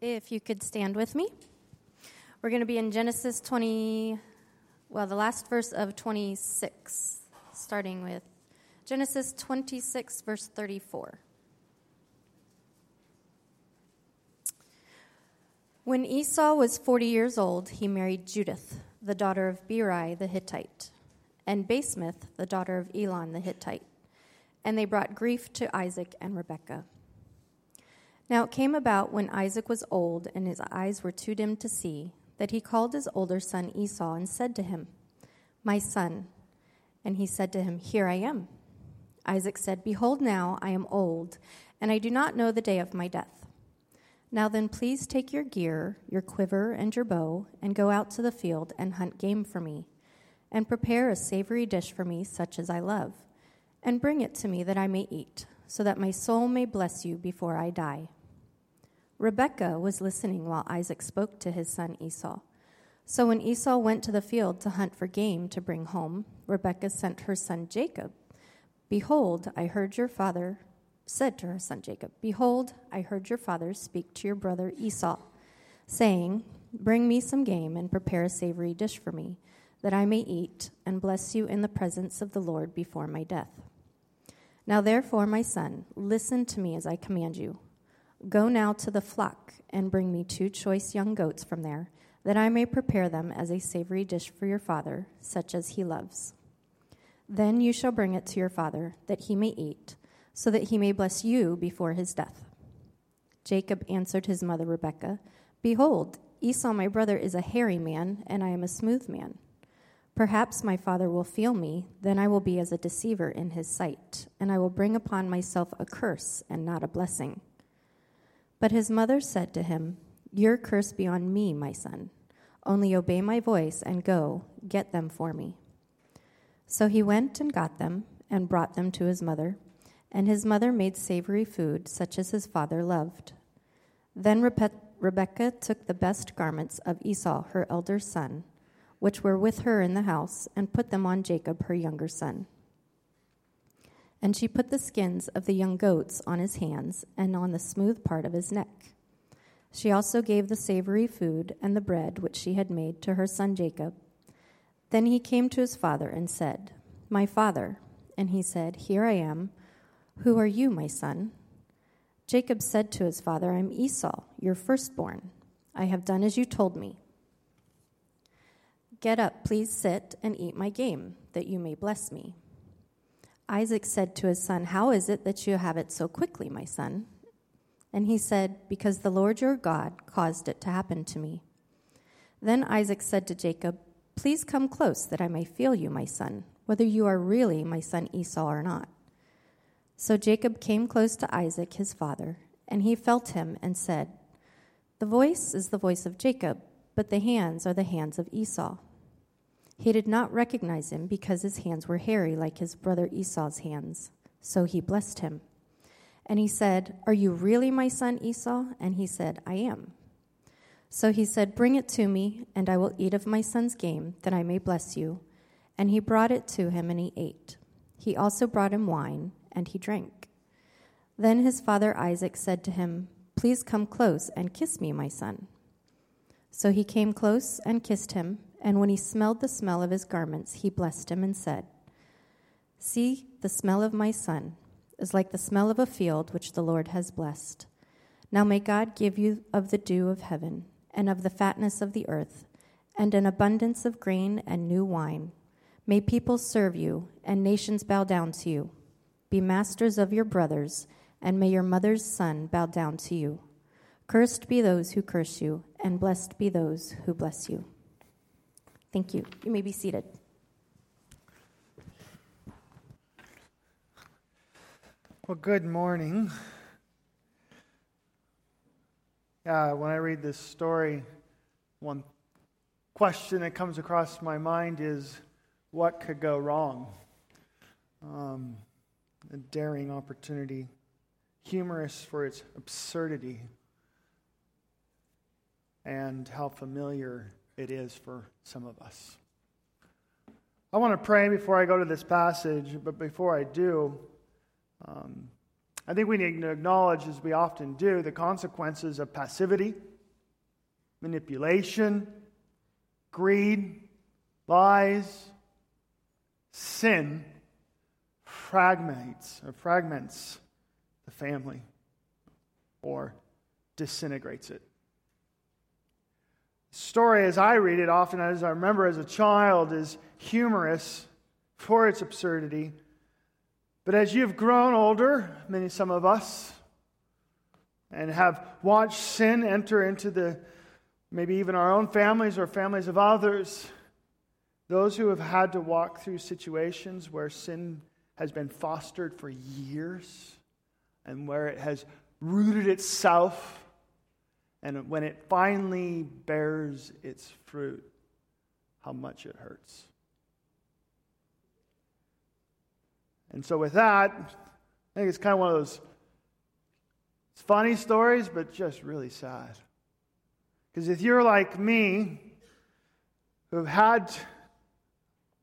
If you could stand with me. We're going to be in Genesis 20, well, the last verse of 26, starting with Genesis 26, verse 34. When Esau was 40 years old, he married Judith, the daughter of Beeri the Hittite, and Basemath, the daughter of Elon the Hittite. And they brought grief to Isaac and Rebekah. Now it came about when Isaac was old and his eyes were too dim to see, that he called his older son Esau and said to him, My son. And he said to him, Here I am. Isaac said, Behold, now I am old, and I do not know the day of my death. Now then, please take your gear, your quiver, and your bow, and go out to the field and hunt game for me, and prepare a savory dish for me, such as I love, and bring it to me that I may eat, so that my soul may bless you before I die. Rebekah was listening while Isaac spoke to his son Esau. So when Esau went to the field to hunt for game to bring home, Rebekah sent her son Jacob. Behold, I heard your father said to her son Jacob, Behold, I heard your father speak to your brother Esau, saying, Bring me some game and prepare a savory dish for me, that I may eat and bless you in the presence of the Lord before my death. Now therefore, my son, listen to me as I command you. Go now to the flock and bring me two choice young goats from there, that I may prepare them as a savory dish for your father, such as he loves. Then you shall bring it to your father, that he may eat so that he may bless you before his death. Jacob answered his mother Rebekah, Behold, Esau my brother is a hairy man, and I am a smooth man. Perhaps my father will feel me, then I will be as a deceiver in his sight, and I will bring upon myself a curse and not a blessing. But his mother said to him, Your curse be on me, my son. Only obey my voice and go, get them for me. So he went and got them, and brought them to his mother. And his mother made savory food, such as his father loved. Then Rebe- Rebekah took the best garments of Esau, her elder son, which were with her in the house, and put them on Jacob, her younger son. And she put the skins of the young goats on his hands and on the smooth part of his neck. She also gave the savory food and the bread which she had made to her son Jacob. Then he came to his father and said, My father. And he said, Here I am. Who are you, my son? Jacob said to his father, I am Esau, your firstborn. I have done as you told me. Get up, please sit and eat my game, that you may bless me. Isaac said to his son, How is it that you have it so quickly, my son? And he said, Because the Lord your God caused it to happen to me. Then Isaac said to Jacob, Please come close, that I may feel you, my son, whether you are really my son Esau or not. So Jacob came close to Isaac, his father, and he felt him and said, The voice is the voice of Jacob, but the hands are the hands of Esau. He did not recognize him because his hands were hairy like his brother Esau's hands. So he blessed him. And he said, Are you really my son Esau? And he said, I am. So he said, Bring it to me, and I will eat of my son's game, that I may bless you. And he brought it to him, and he ate. He also brought him wine and he drank. Then his father Isaac said to him, Please come close and kiss me, my son. So he came close and kissed him, and when he smelled the smell of his garments, he blessed him and said, See, the smell of my son is like the smell of a field which the Lord has blessed. Now may God give you of the dew of heaven, and of the fatness of the earth, and an abundance of grain and new wine. May people serve you, and nations bow down to you. Be masters of your brothers, and may your mother's son bow down to you. Cursed be those who curse you, and blessed be those who bless you. Thank you. You may be seated. Well, good morning. When I read this story, one question that comes across my mind is what could go wrong? Um, a daring opportunity, humorous for its absurdity, and how familiar it is for some of us. I want to pray before I go to this passage, but before I do, um, I think we need to acknowledge, as we often do, the consequences of passivity, manipulation, greed, lies, sin fragments or fragments the family or disintegrates it. Story, as I read it, often as I remember as a child, is humorous for its absurdity. But as you've grown older, many some of us, and have watched sin enter into the maybe even our own families or families of others, those who have had to walk through situations where sin has been fostered for years and where it has rooted itself, and when it finally bears its fruit, how much it hurts. And so, with that, I think it's kind of one of those it's funny stories, but just really sad. Because if you're like me, who've had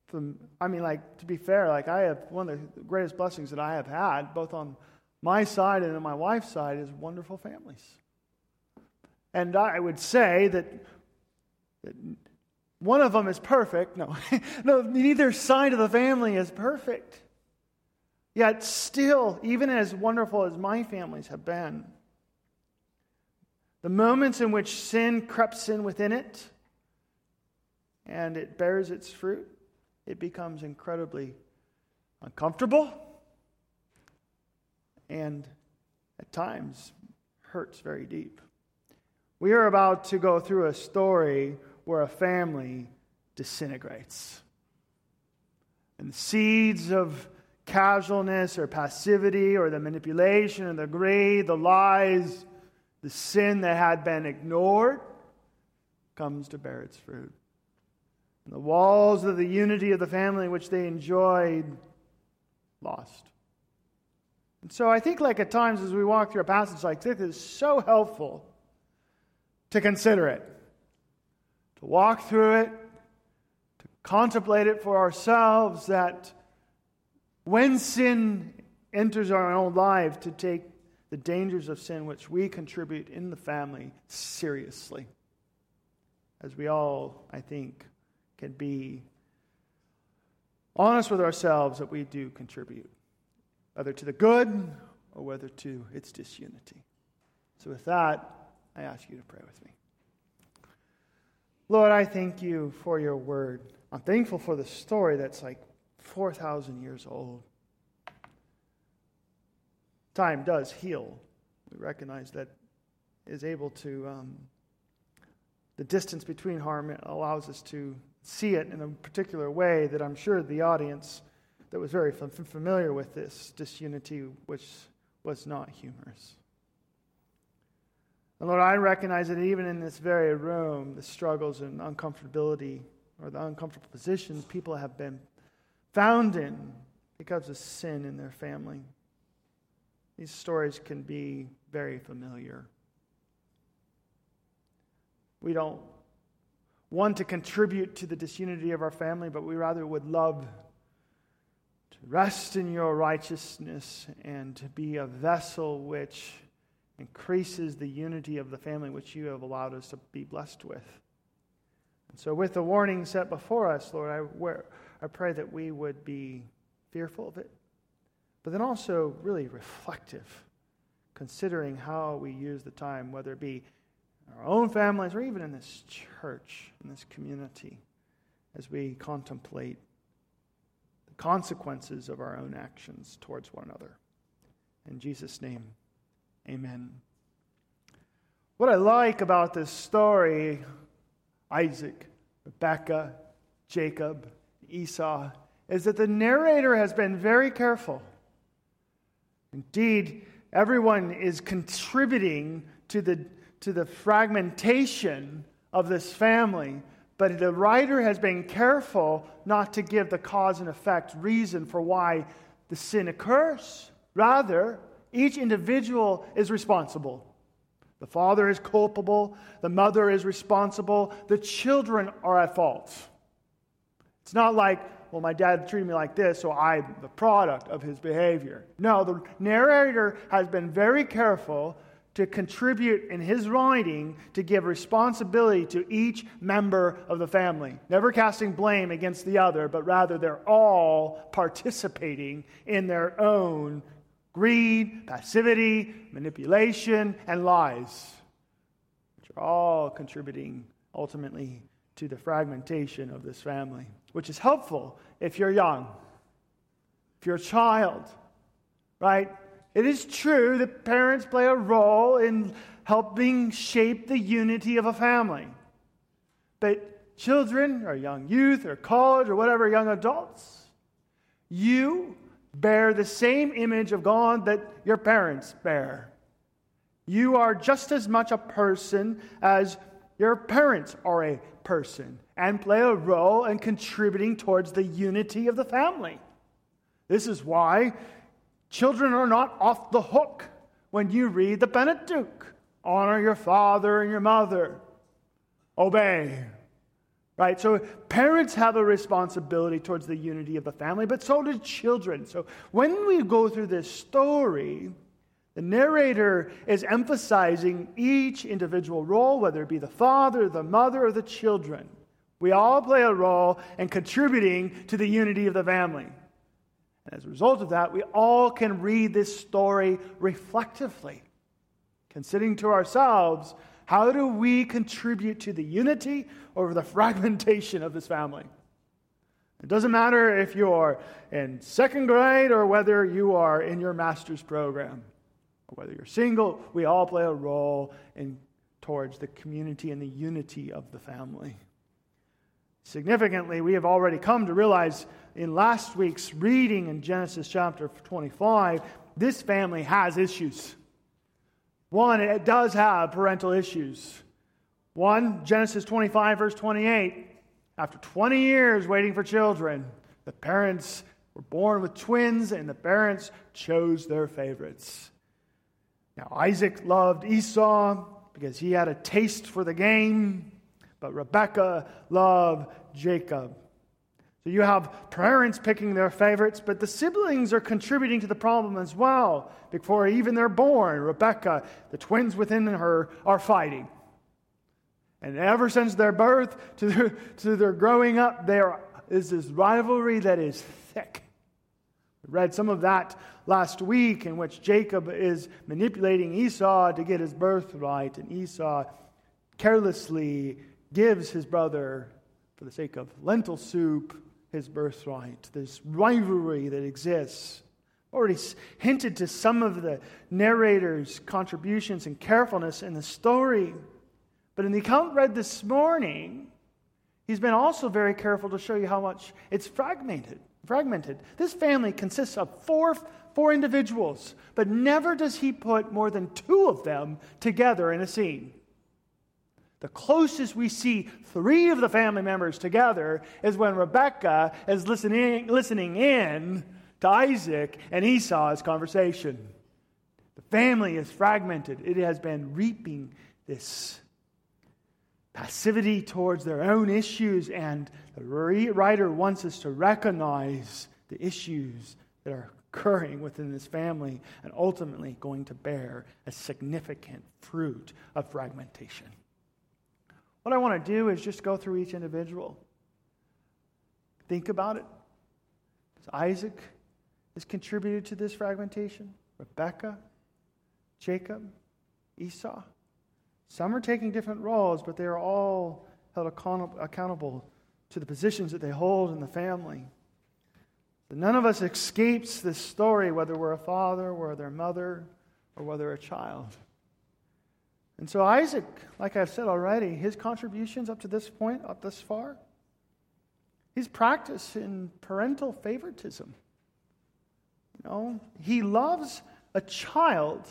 from, I mean, like, to be fair, like, I have one of the greatest blessings that I have had, both on my side and on my wife's side, is wonderful families. And I would say that, that one of them is perfect. No, no, neither side of the family is perfect. Yet, still, even as wonderful as my families have been, the moments in which sin creeps in within it and it bears its fruit, it becomes incredibly uncomfortable and at times hurts very deep. We are about to go through a story where a family disintegrates. And the seeds of casualness or passivity or the manipulation or the greed, the lies, the sin that had been ignored comes to bear its fruit. And the walls of the unity of the family which they enjoyed lost. And so I think, like at times as we walk through a passage like this, it's so helpful to consider it, to walk through it, to contemplate it for ourselves, that when sin enters our own life, to take the dangers of sin which we contribute in the family seriously. As we all, I think, can be honest with ourselves that we do contribute, whether to the good or whether to its disunity. So, with that, I ask you to pray with me. Lord, I thank you for your word. I'm thankful for the story that's like 4,000 years old. Time does heal. We recognize that is able to, um, the distance between harm allows us to see it in a particular way that I'm sure the audience that was very familiar with this disunity, which was not humorous. And Lord, I recognize that even in this very room, the struggles and uncomfortability or the uncomfortable positions people have been found in because of sin in their family. These stories can be very familiar. We don't want to contribute to the disunity of our family, but we rather would love to rest in your righteousness and to be a vessel which increases the unity of the family which you have allowed us to be blessed with. And so, with the warning set before us, Lord, I, I pray that we would be fearful of it, but then also really reflective, considering how we use the time, whether it be our own families, or even in this church, in this community, as we contemplate the consequences of our own actions towards one another. In Jesus' name, amen. What I like about this story Isaac, Rebekah, Jacob, Esau is that the narrator has been very careful. Indeed, everyone is contributing to the to the fragmentation of this family, but the writer has been careful not to give the cause and effect reason for why the sin occurs. Rather, each individual is responsible. The father is culpable, the mother is responsible, the children are at fault. It's not like well, my dad treated me like this, so I'm the product of his behavior. No, the narrator has been very careful to contribute in his writing to give responsibility to each member of the family, never casting blame against the other, but rather they're all participating in their own greed, passivity, manipulation, and lies, which are all contributing ultimately to the fragmentation of this family, which is helpful if you're young, if you're a child, right? It is true that parents play a role in helping shape the unity of a family. But children, or young youth, or college, or whatever, young adults, you bear the same image of God that your parents bear. You are just as much a person as your parents are a person and play a role in contributing towards the unity of the family. This is why children are not off the hook when you read the Pentateuch. Honor your father and your mother. Obey. Right? So parents have a responsibility towards the unity of the family, but so do children. So when we go through this story, the narrator is emphasizing each individual role, whether it be the father, the mother, or the children. We all play a role in contributing to the unity of the family. And as a result of that, we all can read this story reflectively, considering to ourselves how do we contribute to the unity or the fragmentation of this family? It doesn't matter if you're in second grade or whether you are in your master's program or whether you're single, we all play a role in towards the community and the unity of the family. Significantly, we have already come to realize in last week's reading in Genesis chapter 25, this family has issues. One, it does have parental issues. One, Genesis 25, verse 28. After 20 years waiting for children, the parents were born with twins, and the parents chose their favorites. Now, Isaac loved Esau because he had a taste for the game, but Rebekah loved Jacob. So you have parents picking their favorites, but the siblings are contributing to the problem as well. Before even they're born, Rebecca, the twins within her, are fighting. And ever since their birth to their, to their growing up, there is this rivalry that is thick. We read some of that last week in which Jacob is manipulating Esau to get his birthright, and Esau carelessly gives his brother, for the sake of lentil soup, his birthright. This rivalry that exists. Already hinted to some of the narrator's contributions and carefulness in the story. But in the account read this morning, he's been also very careful to show you how much it's fragmented. Fragmented. This family consists of four four individuals, but never does he put more than two of them together in a scene. The closest we see three of the family members together is when Rebecca is listening, listening in to Isaac and Esau's conversation. The family is fragmented, it has been reaping this passivity towards their own issues, and the writer wants us to recognize the issues that are occurring within this family and ultimately going to bear a significant fruit of fragmentation. What I want to do is just go through each individual. Think about it. Isaac has contributed to this fragmentation, Rebecca, Jacob, Esau. Some are taking different roles, but they are all held accountable to the positions that they hold in the family. None of us escapes this story, whether we're a father, whether a mother, or whether a child. And so, Isaac, like I've said already, his contributions up to this point, up this far, his practice in parental favoritism. You know, he loves a child,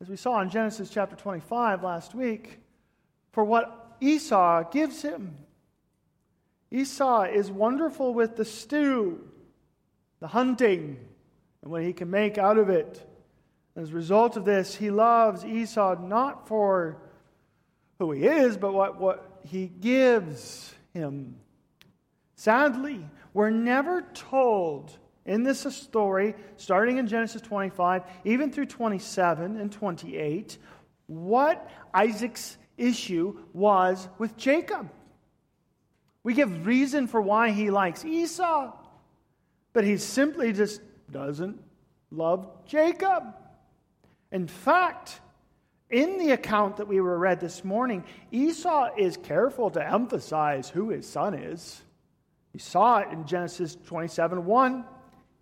as we saw in Genesis chapter 25 last week, for what Esau gives him. Esau is wonderful with the stew the hunting, and what he can make out of it. As a result of this, he loves Esau not for who he is, but what, what he gives him. Sadly, we're never told in this story, starting in Genesis 25, even through 27 and 28, what Isaac's issue was with Jacob. We give reason for why he likes Esau, but he simply just doesn't love Jacob. In fact, in the account that we were read this morning, Esau is careful to emphasize who his son is. You saw it in Genesis 27 1.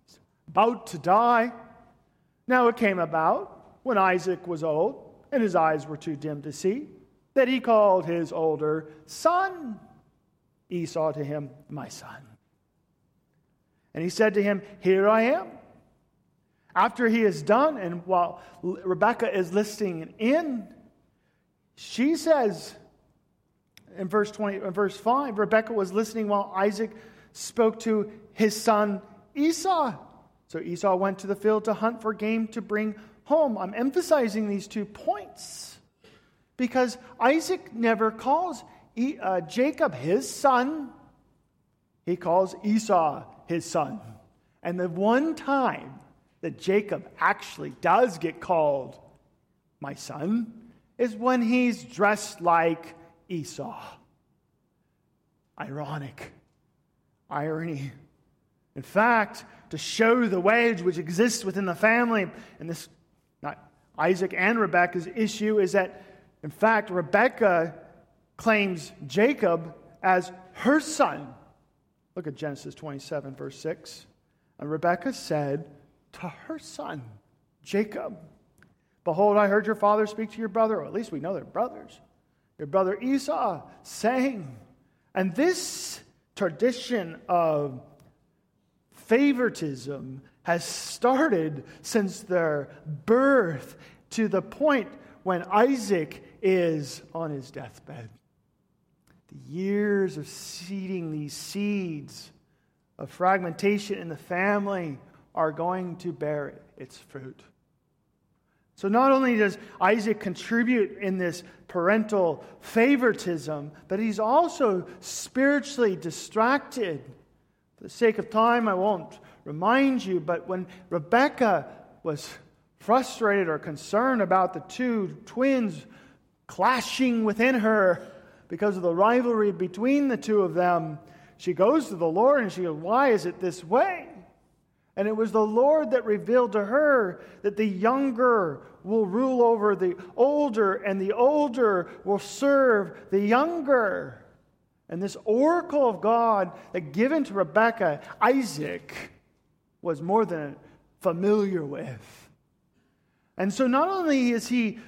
He's about to die. Now it came about when Isaac was old and his eyes were too dim to see that he called his older son Esau to him, My son. And he said to him, Here I am. After he is done, and while Rebecca is listening in, she says in verse 20, in verse 5, Rebecca was listening while Isaac spoke to his son Esau. So Esau went to the field to hunt for game to bring home. I'm emphasizing these two points because Isaac never calls uh, Jacob his son, he calls Esau his son. And the one time that Jacob actually does get called my son is when he's dressed like Esau. Ironic. Irony. In fact, to show the wedge which exists within the family, and this, not Isaac and Rebekah's issue, is that, in fact, Rebekah claims Jacob as her son. Look at Genesis 27, verse 6. And Rebekah said to her son, Jacob, Behold, I heard your father speak to your brother, or at least we know they're brothers, your brother Esau, saying, and this tradition of favoritism has started since their birth to the point when Isaac is on his deathbed. The years of seeding these seeds of fragmentation in the family are going to bear its fruit. So, not only does Isaac contribute in this parental favoritism, but he's also spiritually distracted. For the sake of time, I won't remind you, but when Rebecca was frustrated or concerned about the two twins clashing within her, because of the rivalry between the two of them, she goes to the Lord and she goes, Why is it this way? And it was the Lord that revealed to her that the younger will rule over the older, and the older will serve the younger. And this oracle of God that given to Rebekah, Isaac was more than familiar with. And so not only is he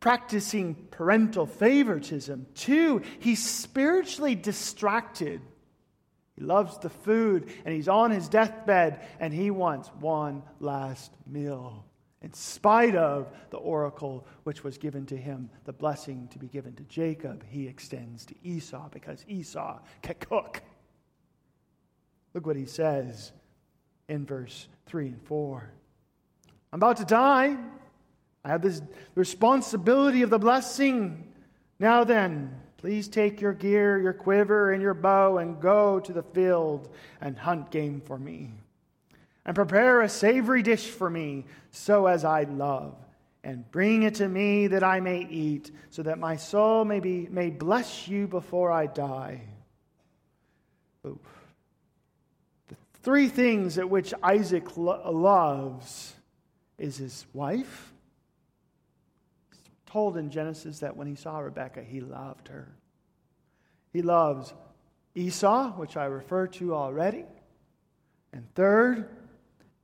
practicing parental favoritism. Two, he's spiritually distracted. He loves the food and he's on his deathbed and he wants one last meal. In spite of the oracle which was given to him, the blessing to be given to Jacob, he extends to Esau because Esau can cook. Look what he says in verse 3 and 4. I'm about to die. I have this responsibility of the blessing. Now then, please take your gear, your quiver, and your bow and go to the field and hunt game for me. And prepare a savory dish for me, so as I love, and bring it to me that I may eat, so that my soul may, be, may bless you before I die. The three things at which Isaac lo- loves is his wife told in Genesis that when he saw Rebekah, he loved her. He loves Esau, which I referred to already. And third,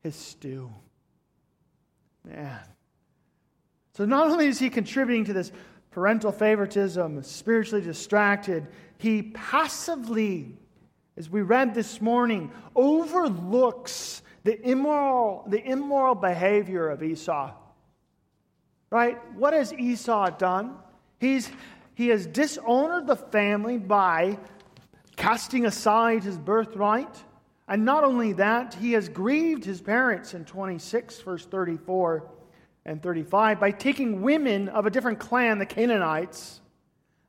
his stew. Man. So not only is he contributing to this parental favoritism, spiritually distracted, he passively, as we read this morning, overlooks the immoral, the immoral behavior of Esau. Right? What has Esau done? He's, he has dishonored the family by casting aside his birthright. And not only that, he has grieved his parents in 26, verse 34 and 35, by taking women of a different clan, the Canaanites.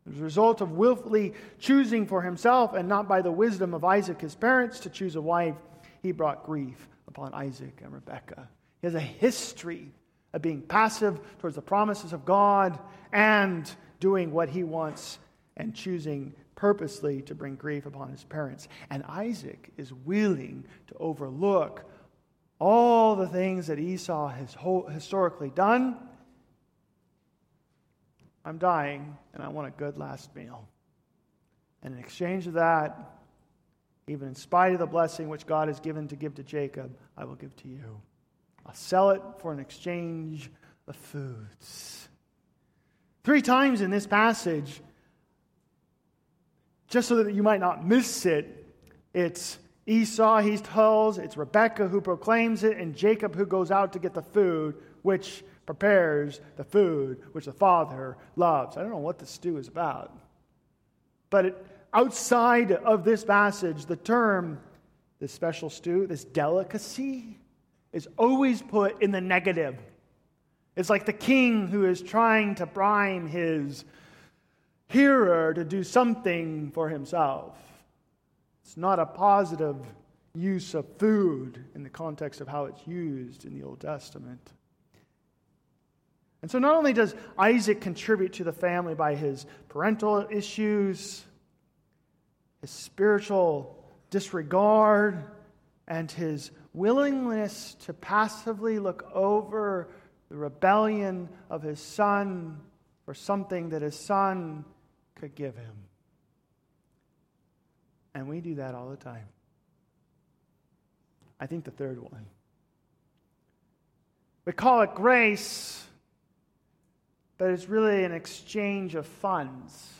As a result of willfully choosing for himself and not by the wisdom of Isaac, his parents, to choose a wife, he brought grief upon Isaac and Rebekah. He has a history of being passive towards the promises of God and doing what he wants and choosing purposely to bring grief upon his parents. And Isaac is willing to overlook all the things that Esau has historically done. I'm dying and I want a good last meal. And in exchange of that, even in spite of the blessing which God has given to give to Jacob, I will give to you. I'll sell it for an exchange of foods. Three times in this passage, just so that you might not miss it, it's Esau he tells, it's Rebekah who proclaims it, and Jacob who goes out to get the food, which prepares the food which the Father loves. I don't know what the stew is about. But it, outside of this passage, the term, this special stew, this delicacy, is always put in the negative. It's like the king who is trying to prime his hearer to do something for himself. It's not a positive use of food in the context of how it's used in the Old Testament. And so, not only does Isaac contribute to the family by his parental issues, his spiritual disregard, and his willingness to passively look over the rebellion of his son for something that his son could give him. And we do that all the time. I think the third one. We call it grace, but it's really an exchange of funds.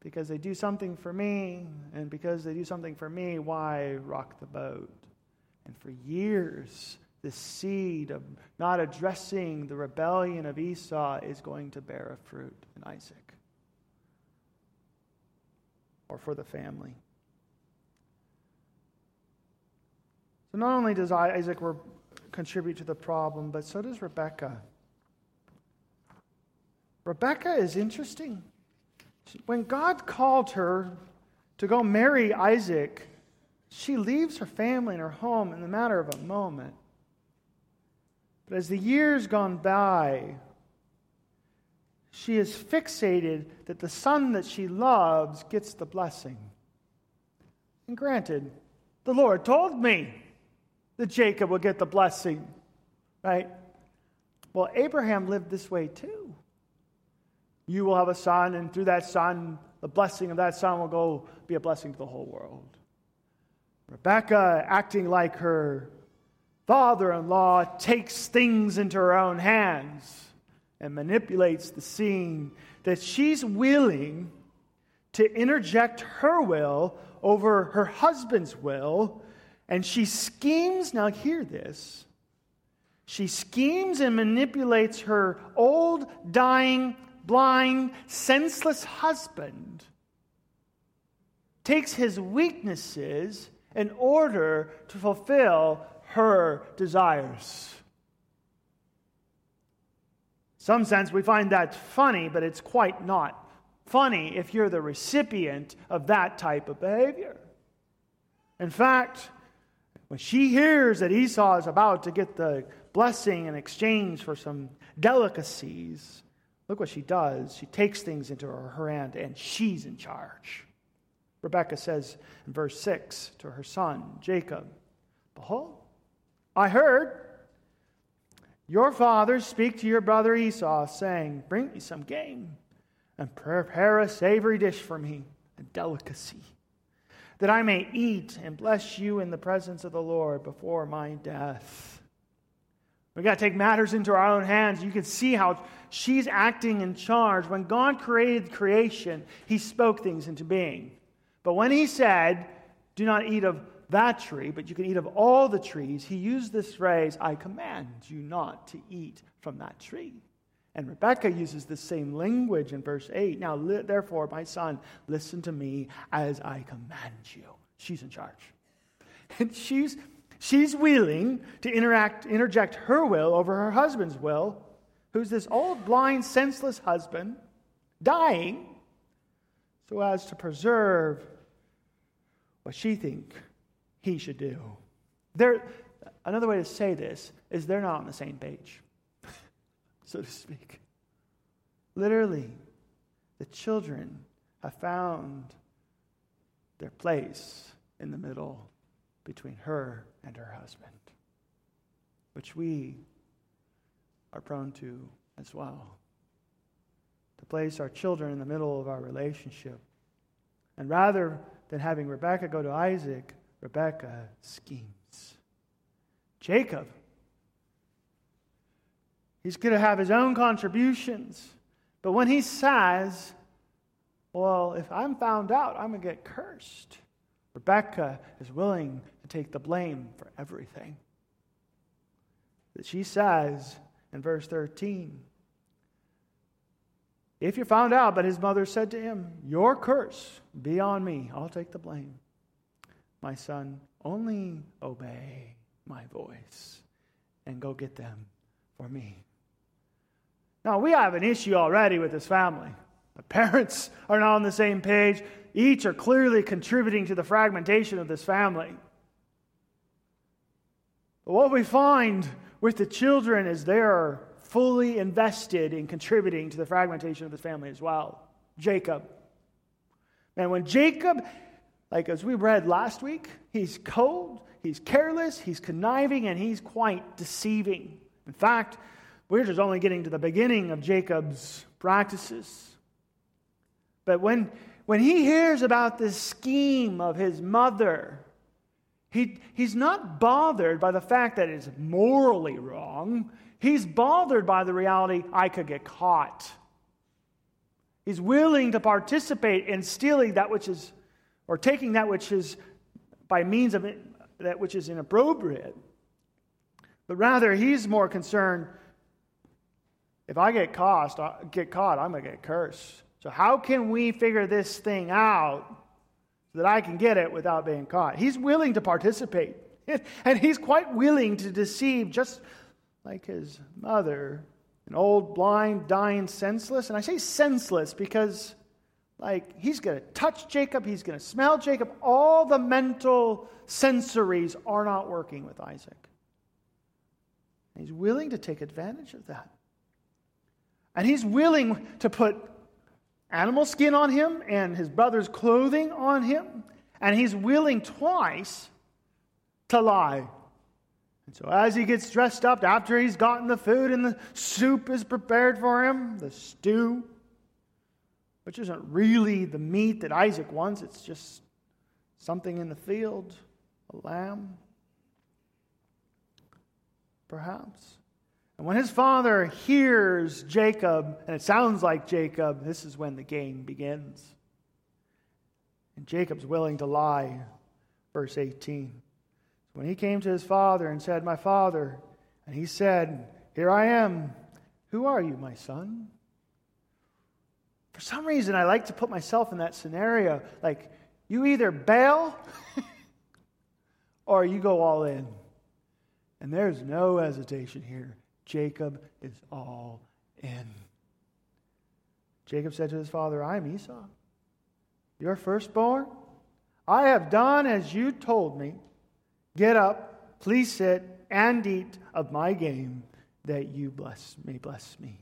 Because they do something for me, and because they do something for me, why rock the boat? And for years, the seed of not addressing the rebellion of Esau is going to bear a fruit in Isaac or for the family. So not only does Isaac contribute to the problem, but so does Rebecca. Rebecca is interesting. When God called her to go marry Isaac, she leaves her family and her home in the matter of a moment. But as the years gone by, she is fixated that the son that she loves gets the blessing. And granted, the Lord told me that Jacob would get the blessing, right? Well, Abraham lived this way too. You will have a son, and through that son, the blessing of that son will go be a blessing to the whole world. Rebecca, acting like her father in law, takes things into her own hands and manipulates the scene that she's willing to interject her will over her husband's will, and she schemes. Now, hear this. She schemes and manipulates her old, dying, blind, senseless husband, takes his weaknesses in order to fulfill her desires some sense, we find that funny, but it's quite not funny if you're the recipient of that type of behavior. In fact, when she hears that Esau is about to get the blessing in exchange for some delicacies, look what she does. She takes things into her, hand and she's in charge. Rebecca says in verse 6 to her son, Jacob, Behold, I heard your fathers speak to your brother Esau, saying, Bring me some game and prepare a savory dish for me, a delicacy, that I may eat and bless you in the presence of the Lord before my death. We got to take matters into our own hands. You can see how she's acting in charge. When God created creation, He spoke things into being. But when He said, Do not eat of that tree, but you can eat of all the trees, he used this phrase, I command you not to eat from that tree. And Rebecca uses the same language in verse 8. Now, li- therefore, my son, listen to me as I command you. She's in charge. And she's, she's willing to interact, interject her will over her husband's will, who's this old, blind, senseless husband, dying, so as to preserve what she think he should do. They're, another way to say this is they're not on the same page, so to speak. Literally, the children have found their place in the middle between her and her husband, which we are prone to as well. To place our children in the middle of our relationship. And rather than having Rebecca go to Isaac, Rebecca schemes. Jacob, he's going to have his own contributions. But when he says, Well, if I'm found out, I'm going to get cursed, Rebecca is willing to take the blame for everything. That she says in verse 13, if you're found out, but his mother said to him, Your curse be on me, I'll take the blame. My son, only obey my voice and go get them for me. Now, we have an issue already with this family. The parents are not on the same page. Each are clearly contributing to the fragmentation of this family. But what we find with the children is they are fully invested in contributing to the fragmentation of this family as well. Jacob. And when Jacob, like as we read last week, he's cold, he's careless, he's conniving, and he's quite deceiving. In fact, we're just only getting to the beginning of Jacob's practices. But when, when he hears about this scheme of his mother, he, he's not bothered by the fact that it's morally wrong. He's bothered by the reality I could get caught. He's willing to participate in stealing that which is, or taking that which is by means of it, that which is inappropriate. But rather, he's more concerned if I get caught, get caught, I'm going to get cursed. So, how can we figure this thing out so that I can get it without being caught? He's willing to participate. And he's quite willing to deceive, just like his mother, an old, blind, dying, senseless. And I say senseless because, like, he's going to touch Jacob, he's going to smell Jacob. All the mental sensories are not working with Isaac. He's willing to take advantage of that. And he's willing to put animal skin on him and his brother's clothing on him. And he's willing twice to lie. And so, as he gets dressed up, after he's gotten the food and the soup is prepared for him, the stew, which isn't really the meat that Isaac wants, it's just something in the field, a lamb, perhaps. And when his father hears Jacob, and it sounds like Jacob, this is when the game begins. And Jacob's willing to lie. Verse 18. When he came to his father and said, My father, and he said, Here I am. Who are you, my son? For some reason, I like to put myself in that scenario. Like, you either bail or you go all in. And there's no hesitation here. Jacob is all in. Jacob said to his father, I am Esau, your firstborn. I have done as you told me. Get up, please sit, and eat of my game, that you bless may bless me.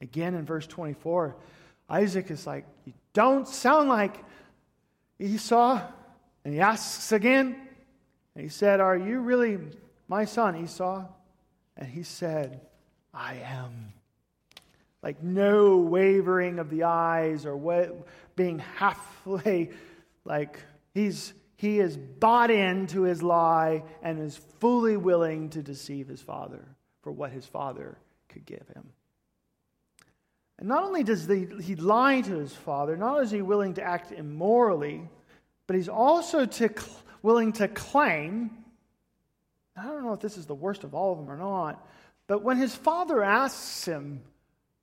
Again in verse 24, Isaac is like, You don't sound like Esau. And he asks again, and he said, Are you really my son, Esau? And he said, I am. Like no wavering of the eyes or what, being halfway, like he's, he is bought into his lie and is fully willing to deceive his father for what his father could give him. And not only does he, he lie to his father, not only is he willing to act immorally, but he's also to, willing to claim I don't know if this is the worst of all of them or not, but when his father asks him,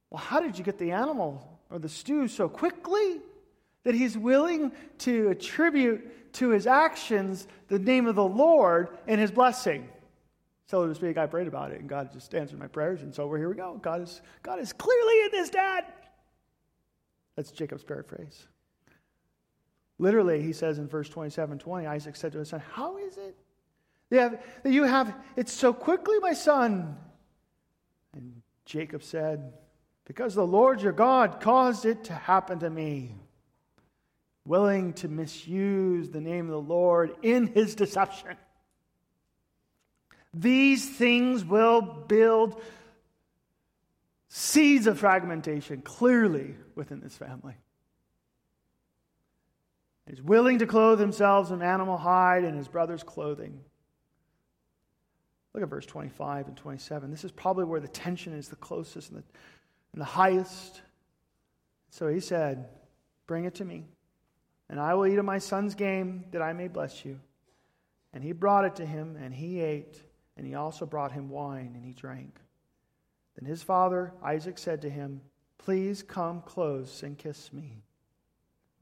Well, how did you get the animal or the stew so quickly? That he's willing to attribute to his actions the name of the Lord and his blessing. So to speak, I prayed about it, and God just answered my prayers, and so we're here we go. God is, God is clearly in this, Dad. That's Jacob's paraphrase. Literally, he says in verse 27 20, Isaac said to his son, How is it that you have it so quickly, my son? And Jacob said, Because the Lord your God caused it to happen to me, willing to misuse the name of the Lord in his deception. These things will build seeds of fragmentation clearly within this family. He's willing to clothe themselves in animal hide and his brother's clothing. Look at verse 25 and 27. This is probably where the tension is the closest and the, and the highest. So he said, Bring it to me, and I will eat of my son's game that I may bless you. And he brought it to him, and he ate, and he also brought him wine, and he drank. Then his father, Isaac, said to him, Please come close and kiss me,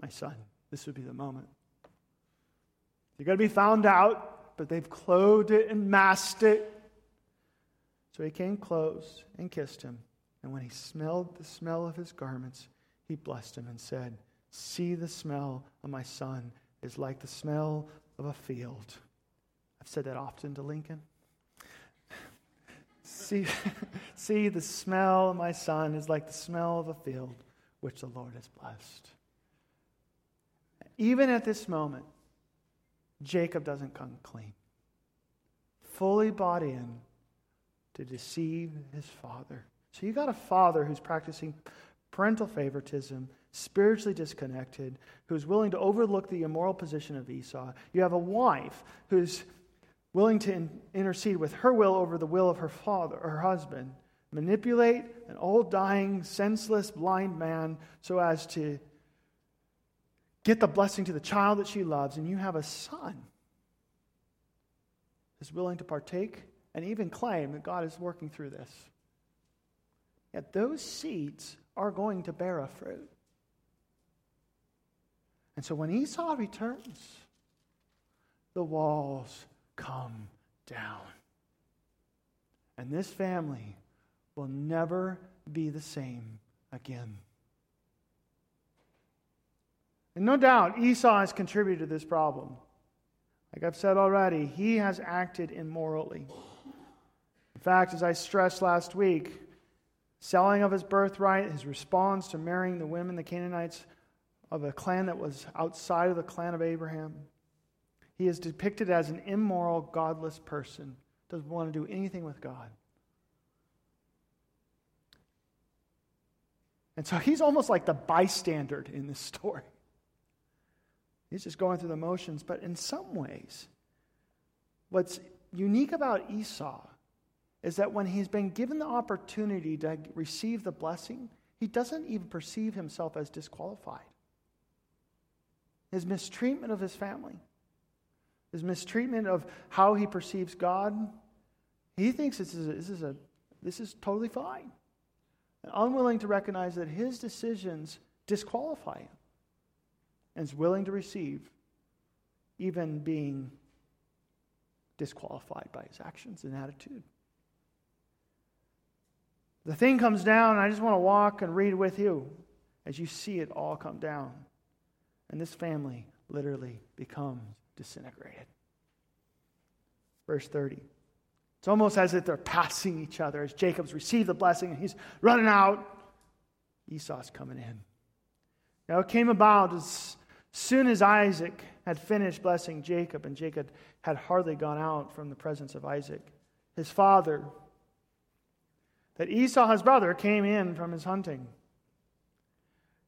my son. This would be the moment. You're going to be found out, but they've clothed it and masked it. So he came close and kissed him. And when he smelled the smell of his garments, he blessed him and said, See, the smell of my son is like the smell of a field. I've said that often to Lincoln. see, see, the smell of my son is like the smell of a field which the Lord has blessed. Even at this moment, Jacob doesn't come clean. Fully bought in to deceive his father. So you got a father who's practicing parental favoritism, spiritually disconnected, who's willing to overlook the immoral position of Esau. You have a wife who's willing to in- intercede with her will over the will of her father her husband, manipulate an old, dying, senseless, blind man so as to get the blessing to the child that she loves, and you have a son who's willing to partake and even claim that God is working through this. Yet those seeds are going to bear a fruit. And so when Esau returns, the walls come down. And this family will never be the same again. And no doubt, Esau has contributed to this problem. Like I've said already, he has acted immorally. In fact, as I stressed last week, selling of his birthright, his response to marrying the women, the Canaanites of a clan that was outside of the clan of Abraham, he is depicted as an immoral, godless person, doesn't want to do anything with God. And so he's almost like the bystander in this story. He's just going through the motions. But in some ways, what's unique about Esau is that when he's been given the opportunity to receive the blessing, he doesn't even perceive himself as disqualified. His mistreatment of his family, his mistreatment of how he perceives God, he thinks this is, a, this is, a, this is totally fine. And unwilling to recognize that his decisions disqualify him and is willing to receive, even being disqualified by his actions and attitude. The thing comes down, and I just want to walk and read with you as you see it all come down. And this family literally becomes disintegrated. Verse 30. It's almost as if they're passing each other as Jacob's received the blessing and he's running out. Esau's coming in. Now it came about as soon as Isaac had finished blessing Jacob, and Jacob had hardly gone out from the presence of Isaac, his father, that Esau, his brother, came in from his hunting.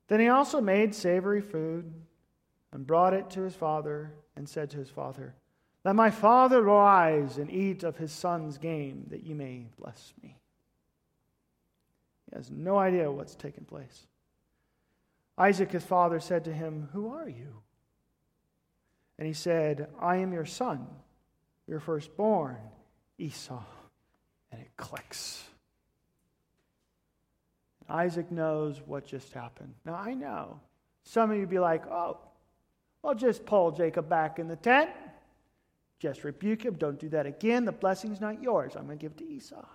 Then he also made savory food and brought it to his father and said to his father, Let my father rise and eat of his son's game, that you may bless me. He has no idea what's taken place. Isaac, his father, said to him, Who are you? And he said, I am your son, your firstborn, Esau. And it clicks. Isaac knows what just happened. Now, I know some of you be like, oh, well, just pull Jacob back in the tent. Just rebuke him. Don't do that again. The blessing's not yours. I'm going to give it to Esau.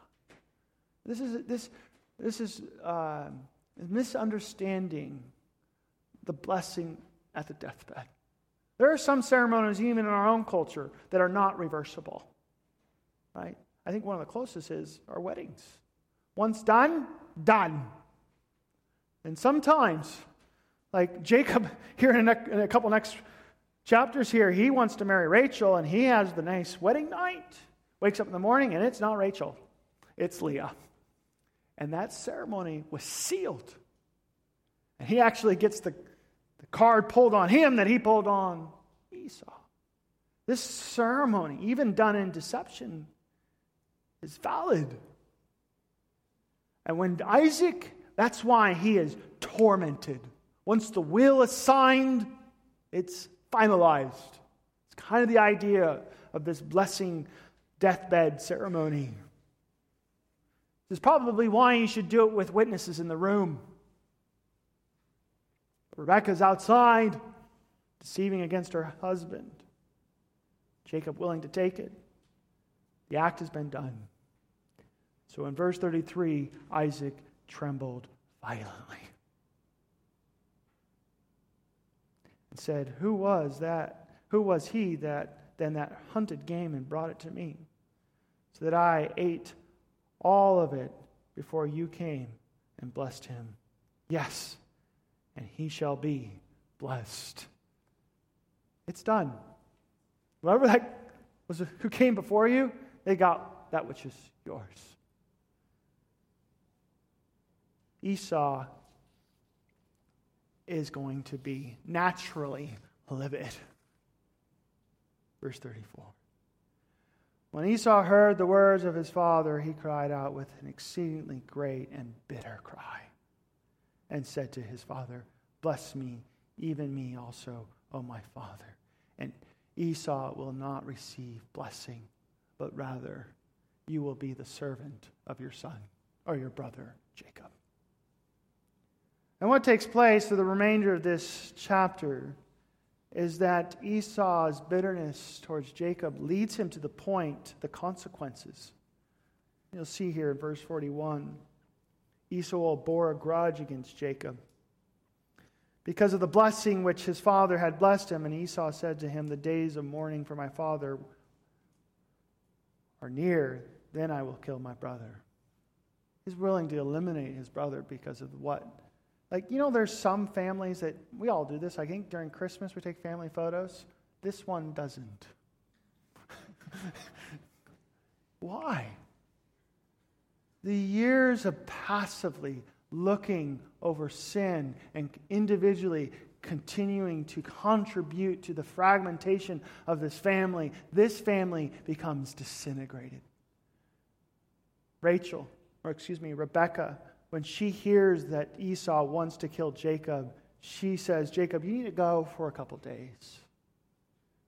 This is, this, this is uh, misunderstanding the blessing at the deathbed. There are some ceremonies, even in our own culture, that are not reversible. Right? I think one of the closest is our weddings. Once done, done. And sometimes, like Jacob here in a, in a couple next chapters here, he wants to marry Rachel and he has the nice wedding night. Wakes up in the morning and it's not Rachel, it's Leah. And that ceremony was sealed. And he actually gets the, the card pulled on him that he pulled on Esau. This ceremony, even done in deception, is valid. And when Isaac, that's why he is tormented. Once the will is signed, it's finalized. It's kind of the idea of this blessing deathbed ceremony. This is probably why you should do it with witnesses in the room. Rebecca's outside, deceiving against her husband. Jacob willing to take it. The act has been done. So in verse 33, Isaac trembled violently and said, Who was that? Who was he that then that hunted game and brought it to me? So that I ate all of it before you came and blessed him. Yes, and he shall be blessed. It's done. Whoever that was who came before you, they got that which is yours. Esau is going to be naturally livid. Verse 34. When Esau heard the words of his father, he cried out with an exceedingly great and bitter cry and said to his father, Bless me, even me also, O my father. And Esau will not receive blessing, but rather you will be the servant of your son or your brother Jacob. And what takes place for the remainder of this chapter is that Esau's bitterness towards Jacob leads him to the point, the consequences. You'll see here in verse 41 Esau bore a grudge against Jacob because of the blessing which his father had blessed him. And Esau said to him, The days of mourning for my father are near, then I will kill my brother. He's willing to eliminate his brother because of what? Like, you know, there's some families that we all do this. I think during Christmas we take family photos. This one doesn't. Why? The years of passively looking over sin and individually continuing to contribute to the fragmentation of this family, this family becomes disintegrated. Rachel, or excuse me, Rebecca, when she hears that Esau wants to kill Jacob, she says, Jacob, you need to go for a couple days.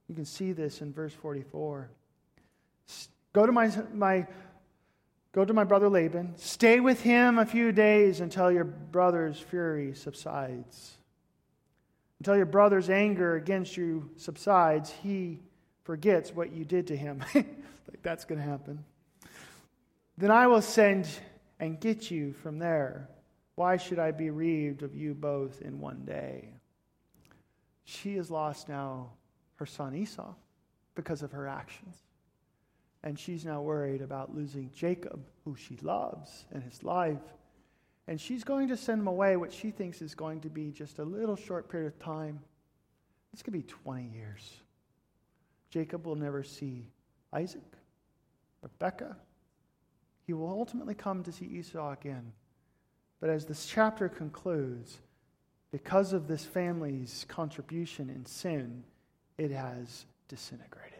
You can see this in verse 44. Go to my, my Go to my brother Laban, stay with him a few days until your brother's fury subsides. Until your brother's anger against you subsides, he forgets what you did to him. like that's going to happen. Then I will send and get you from there. Why should I be bereaved of you both in one day? She has lost now her son Esau because of her actions. And she's now worried about losing Jacob, who she loves, and his life. And she's going to send him away, what she thinks is going to be just a little short period of time. This could be 20 years. Jacob will never see Isaac, Rebekah. He will ultimately come to see Esau again. But as this chapter concludes, because of this family's contribution in sin, it has disintegrated.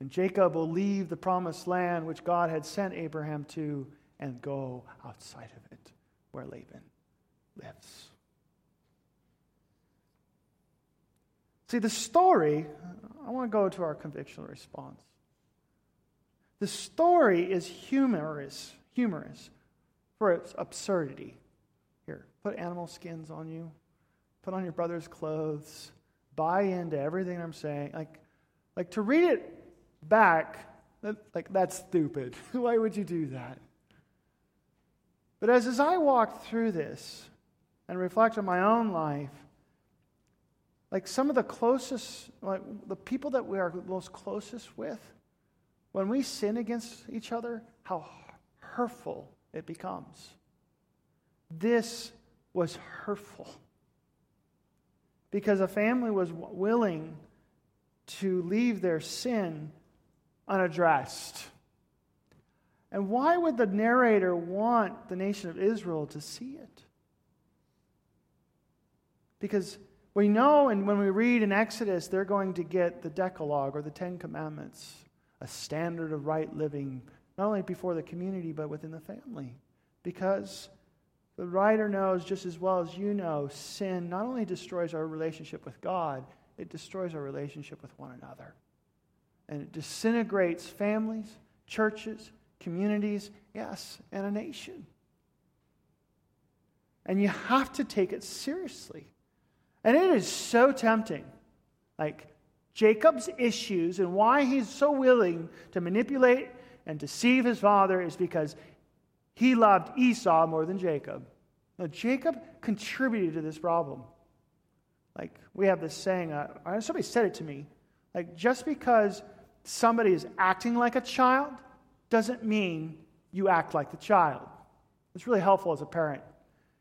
And Jacob will leave the promised land which God had sent Abraham to and go outside of it where Laban lives. See, the story, I want to go to our convictional response. The story is humorous, humorous for its absurdity. Here, put animal skins on you, put on your brother's clothes, buy into everything I'm saying. Like, like to read it back, that, like, that's stupid. Why would you do that? But as, as I walk through this and reflect on my own life, like some of the closest, like the people that we are most closest with, when we sin against each other, how hurtful it becomes. This was hurtful because a family was willing to leave their sin unaddressed. And why would the narrator want the nation of Israel to see it? Because we know, and when we read in Exodus, they're going to get the Decalogue or the Ten Commandments, a standard of right living, not only before the community, but within the family. Because the writer knows just as well as you know, sin not only destroys our relationship with God, it destroys our relationship with one another. And it disintegrates families, churches, communities, yes, and a nation. And you have to take it seriously. And it is so tempting. Like Jacob's issues and why he's so willing to manipulate and deceive his father is because he loved Esau more than Jacob. Now, Jacob contributed to this problem. Like, we have this saying, uh, somebody said it to me. Like, just because somebody is acting like a child doesn't mean you act like the child. It's really helpful as a parent.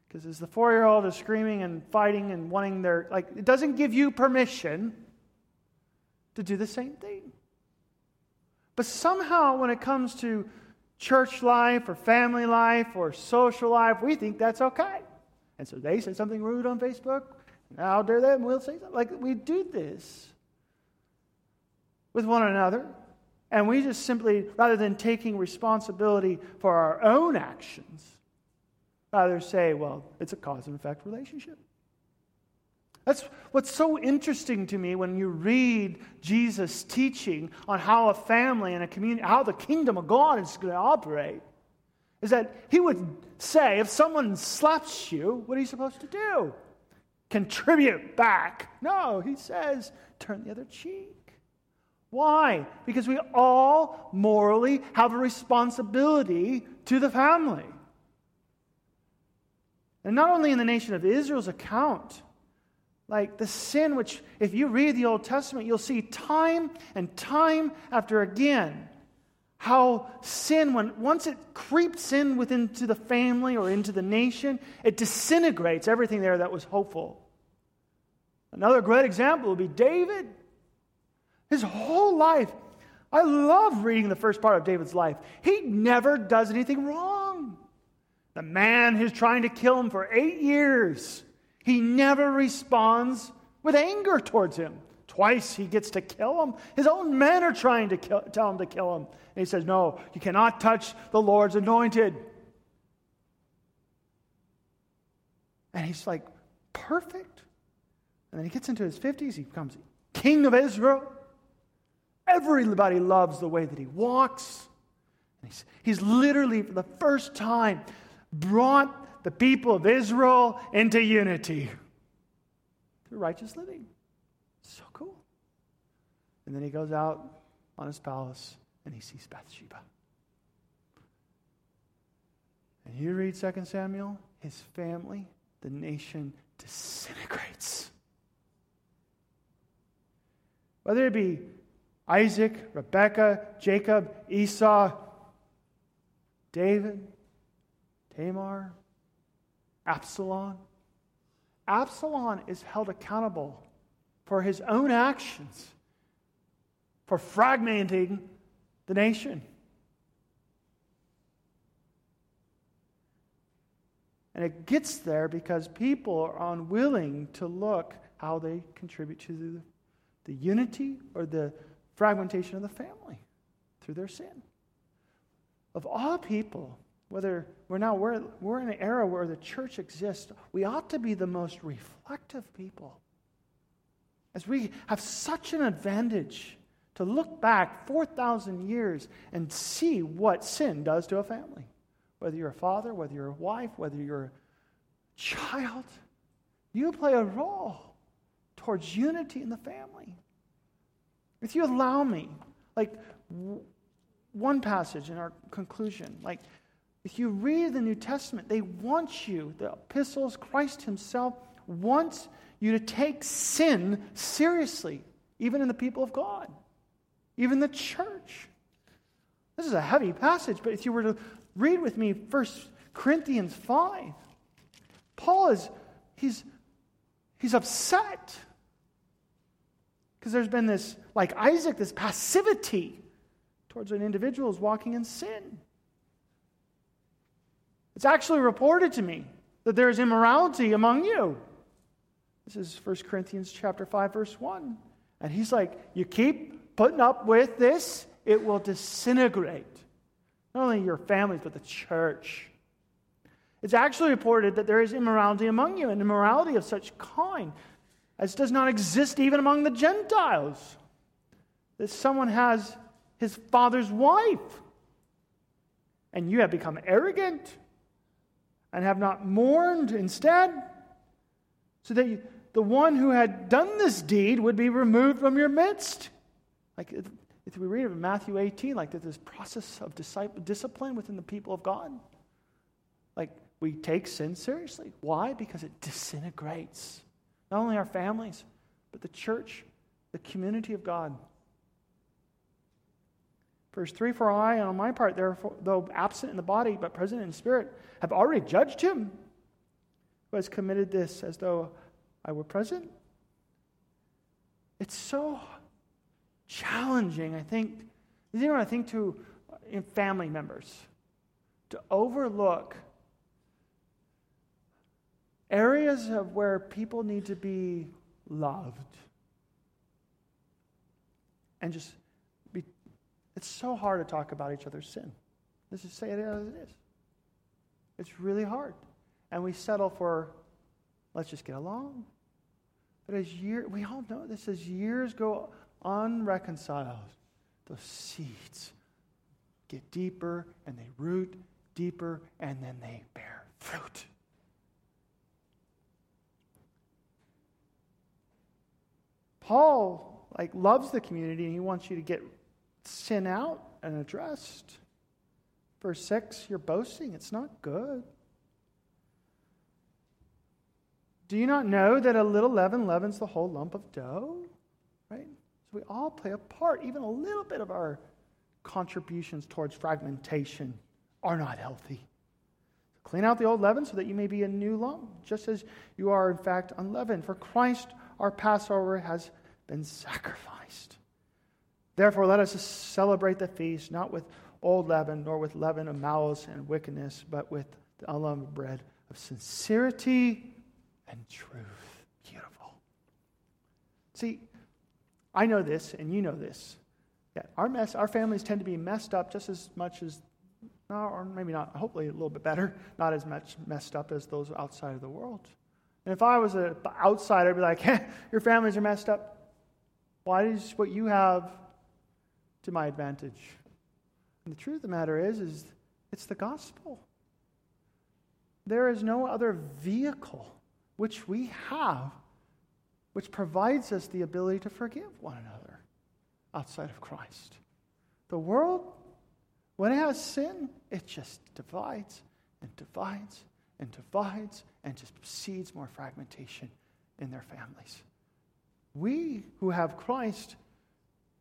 Because as the four year old is screaming and fighting and wanting their, like, it doesn't give you permission to do the same thing. But somehow, when it comes to church life or family life or social life, we think that's okay. And so they say something rude on Facebook, and how dare them? We'll say. Like, we do this with one another. And we just simply, rather than taking responsibility for our own actions, rather say, well, it's a cause and effect relationship. That's what's so interesting to me when you read Jesus' teaching on how a family and a community, how the kingdom of God is going to operate, is that he would say, if someone slaps you, what are you supposed to do? Contribute back. No, he says, turn the other cheek. Why? Because we all morally have a responsibility to the family. And not only in the nation of Israel's account, like the sin, which, if you read the Old Testament, you'll see time and time after again how sin, when once it creeps in within to the family or into the nation, it disintegrates everything there that was hopeful. Another great example would be David. His whole life, I love reading the first part of David's life. He never does anything wrong. The man who's trying to kill him for eight years, he never responds with anger towards him. Twice he gets to kill him. His own men are trying to kill, tell him to kill him. And he says, No, you cannot touch the Lord's anointed. And he's like, perfect. And then he gets into his 50s, he becomes king of Israel. Everybody loves the way that he walks. He's, he's literally, for the first time, brought the people of Israel into unity through righteous living. So cool. And then he goes out on his palace and he sees Bathsheba. And you read 2 Samuel, his family, the nation disintegrates. Whether it be Isaac, Rebekah, Jacob, Esau, David, Tamar, Absalom. Absalom is held accountable for his own actions, for fragmenting the nation. And it gets there because people are unwilling to look how they contribute to the, the unity or the fragmentation of the family through their sin. Of all people, whether we're now we're, we're in an era where the church exists, we ought to be the most reflective people. As we have such an advantage to look back 4,000 years and see what sin does to a family. Whether you're a father, whether you're a wife, whether you're a child, you play a role towards unity in the family. If you allow me, like w- one passage in our conclusion, like if you read the New Testament, they want you, the epistles, Christ Himself wants you to take sin seriously, even in the people of God, even the church. This is a heavy passage, but if you were to read with me 1 Corinthians 5, Paul is he's he's upset because there's been this like Isaac this passivity towards an individual who's walking in sin. It's actually reported to me that there is immorality among you. This is 1 Corinthians chapter 5 verse 1. And he's like, you keep putting up with this, it will disintegrate. Not only your families, but the church. It's actually reported that there is immorality among you, and immorality of such kind as does not exist even among the Gentiles. That someone has his father's wife, and you have become arrogant and have not mourned instead, so that you, the one who had done this deed would be removed from your midst. Like if we read of Matthew 18, like this process of discipline within the people of God, like we take sin seriously. Why? Because it disintegrates not only our families, but the church, the community of God. Verse 3 For I, on my part, therefore, though absent in the body, but present in spirit, have already judged him who has committed this as though I were present. It's so challenging, I think, even I think to uh, in family members, to overlook areas of where people need to be loved. And just be it's so hard to talk about each other's sin. Let's just say it as it is. It's really hard. And we settle for let's just get along. But as year we all know this as years go unreconciled those seeds get deeper and they root deeper and then they bear fruit Paul like loves the community and he wants you to get sin out and addressed. Verse 6, you're boasting. It's not good. Do you not know that a little leaven leavens the whole lump of dough? Right? So we all play a part. Even a little bit of our contributions towards fragmentation are not healthy. Clean out the old leaven so that you may be a new lump, just as you are, in fact, unleavened. For Christ, our Passover, has been sacrificed. Therefore, let us celebrate the feast not with old leaven, nor with leaven of malice and wickedness, but with the unleavened bread of sincerity and truth. Beautiful. See, I know this, and you know this. Yeah, our mess, our families tend to be messed up just as much as, or maybe not, hopefully a little bit better, not as much messed up as those outside of the world. And if I was an outsider, I'd be like, hey, your families are messed up. Why is what you have to my advantage? And the truth of the matter is, is it's the gospel. There is no other vehicle which we have which provides us the ability to forgive one another outside of Christ. The world, when it has sin, it just divides and divides and divides and just seeds more fragmentation in their families. We who have Christ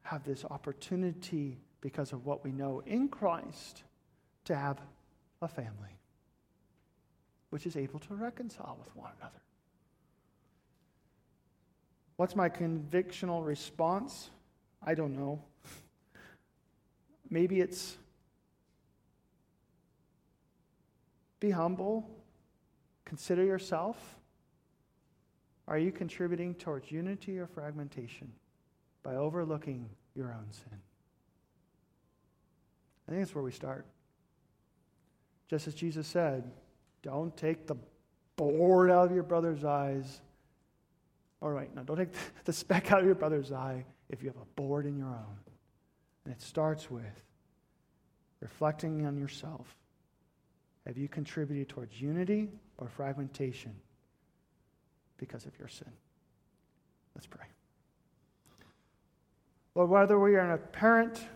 have this opportunity because of what we know in Christ to have a family which is able to reconcile with one another. What's my convictional response? I don't know. Maybe it's be humble, consider yourself are you contributing towards unity or fragmentation by overlooking your own sin? I think that's where we start. Just as Jesus said, don't take the board out of your brother's eyes. All right, wait, no, don't take the speck out of your brother's eye if you have a board in your own. And it starts with reflecting on yourself. Have you contributed towards unity or fragmentation? because of your sin. Let's pray. Lord, whether we are a parent